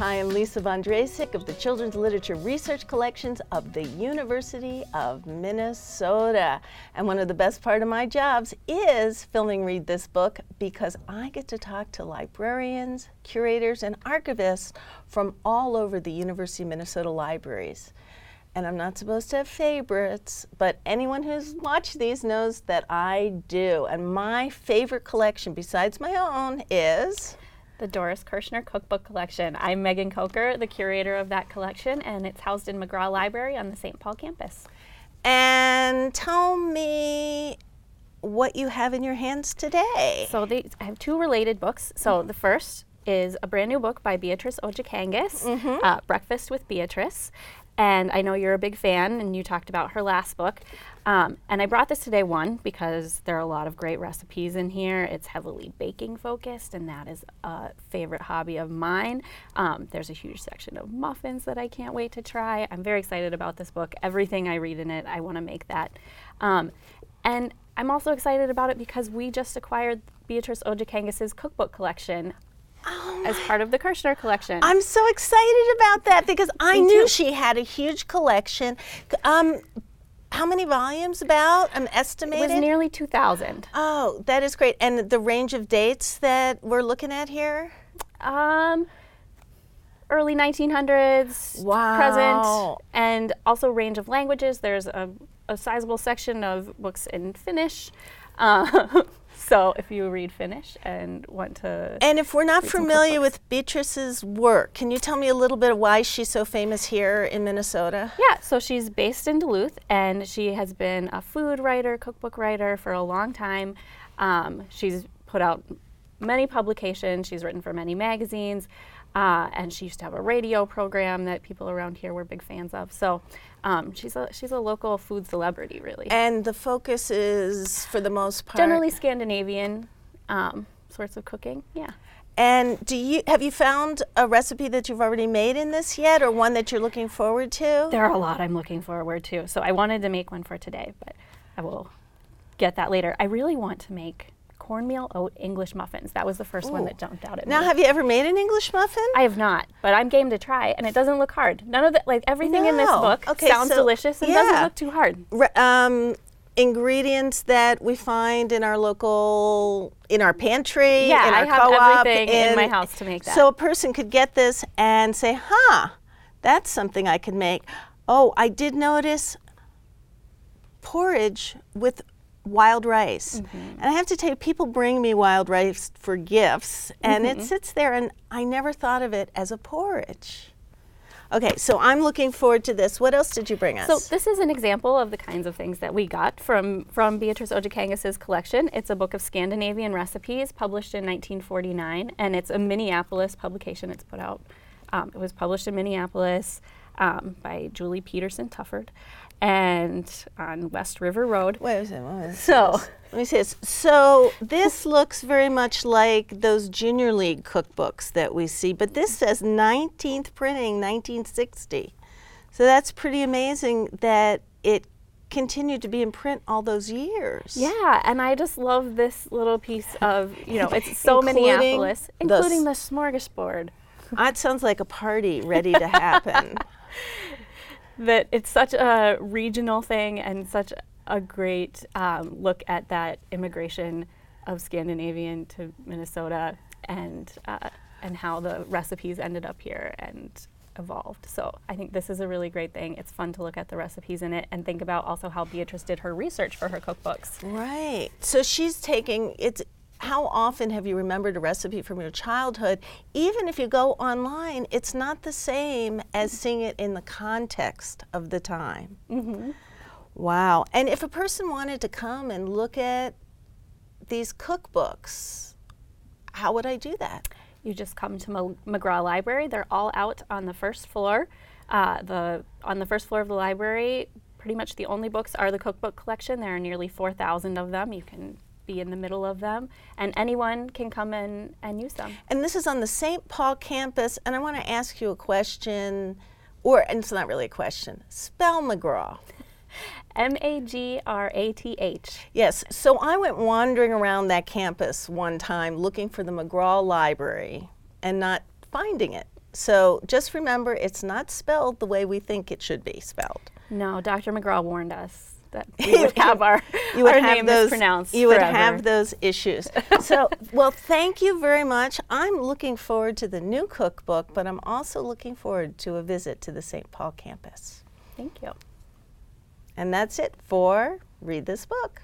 Hi, I'm Lisa Von Drasek of the Children's Literature Research Collections of the University of Minnesota. And one of the best part of my jobs is filming Read This Book because I get to talk to librarians, curators, and archivists from all over the University of Minnesota libraries. And I'm not supposed to have favorites, but anyone who's watched these knows that I do. And my favorite collection, besides my own, is the Doris Kirschner Cookbook Collection. I'm Megan Kocher, the curator of that collection, and it's housed in Magrath Library on the St. Paul campus. And tell me what you have in your hands today. So they, I have two related books. So mm-hmm. the first is a brand new book by Beatrice Ojakangas, mm-hmm. uh, Breakfast with Beatrice. And I know you're a big fan, and you talked about her last book. Um, and I brought this today, one, because there are a lot of great recipes in here. It's heavily baking focused, and that is a favorite hobby of mine. Um, there's a huge section of muffins that I can't wait to try. I'm very excited about this book. Everything I read in it, I want to make that. Um, and I'm also excited about it because we just acquired Beatrice Ojakangas' cookbook collection as part of the Kirschner collection. I'm so excited about that because I Me knew too. she had a huge collection. Um, how many volumes about? I'm estimated. It was nearly 2,000. Oh, that is great. And the range of dates that we're looking at here? Um, early 1900s, wow. present, and also range of languages. There's a, a sizable section of books in Finnish. Uh, So if you read Finnish and want to. And if we're not familiar with Beatrice's work, can you tell me a little bit of why she's so famous here in Minnesota? Yeah, so she's based in Duluth and she has been a food writer, cookbook writer for a long time. Um, she's put out many publications, she's written for many magazines. Uh, and she used to have a radio program that people around here were big fans of. So um, she's a she's a local food celebrity, really. And the focus is, for the most part, generally Scandinavian um, sorts of cooking. Yeah. And do you have you found a recipe that you've already made in this yet, or one that you're looking forward to? There are a lot I'm looking forward to. So I wanted to make one for today, but I will get that later. I really want to make cornmeal oat English muffins. That was the first Ooh. one that jumped out at now, me. Now, have you ever made an English muffin? I have not, but I'm game to try, and it doesn't look hard. None of the like everything no. in this book okay, sounds so delicious and yeah. doesn't look too hard. Re- um, ingredients that we find in our local in our pantry yeah, in our I have co-op everything in my house to make that. So a person could get this and say, "Huh, that's something I can make." Oh, I did notice porridge with wild rice. Mm-hmm. And I have to tell you, people bring me wild rice for gifts, and mm-hmm. it sits there, and I never thought of it as a porridge. Okay, so I'm looking forward to this. What else did you bring us? So this is an example of the kinds of things that we got from from Beatrice Ojakangas' collection. It's a book of Scandinavian recipes published in 1949, and it's a Minneapolis publication. It's put out. Um, it was published in Minneapolis um, by Julie Peterson Tufford, and on West River Road. Wait a second. So let me say this. So this looks very much like those junior league cookbooks that we see, but this says 19th printing, 1960. So that's pretty amazing that it continued to be in print all those years. Yeah, and I just love this little piece of, you know, it's so Minneapolis, including the, the smorgasbord. That sounds like a party ready to happen. that it's such a regional thing and such a great um, look at that immigration of Scandinavian to Minnesota and uh, and how the recipes ended up here and evolved. So I think this is a really great thing. It's fun to look at the recipes in it and think about also how Beatrice did her research for her cookbooks. Right. So she's taking it's how often have you remembered a recipe from your childhood? Even if you go online, it's not the same as seeing it in the context of the time. Mm-hmm. Wow. And if a person wanted to come and look at these cookbooks, how would I do that? You just come to Magrath Library. They're all out on the first floor. Uh, the on the first floor of the library, pretty much the only books are the cookbook collection. There are nearly 4,000 of them. You can be in the middle of them, and anyone can come in and use them. And this is on the St. Paul campus, and I want to ask you a question, or and it's not really a question. Spell Magrath. M A G R A T H. Yes. So I went wandering around that campus one time looking for the Magrath Library and not finding it. So just remember, it's not spelled the way we think it should be spelled. No, Dr. Magrath warned us that we would have our, you would our have name those, mispronounced. You would forever. have those issues. so, well, thank you very much. I'm looking forward to the new cookbook, but I'm also looking forward to a visit to the St. Paul campus. Thank you. And that's it for Read This Book.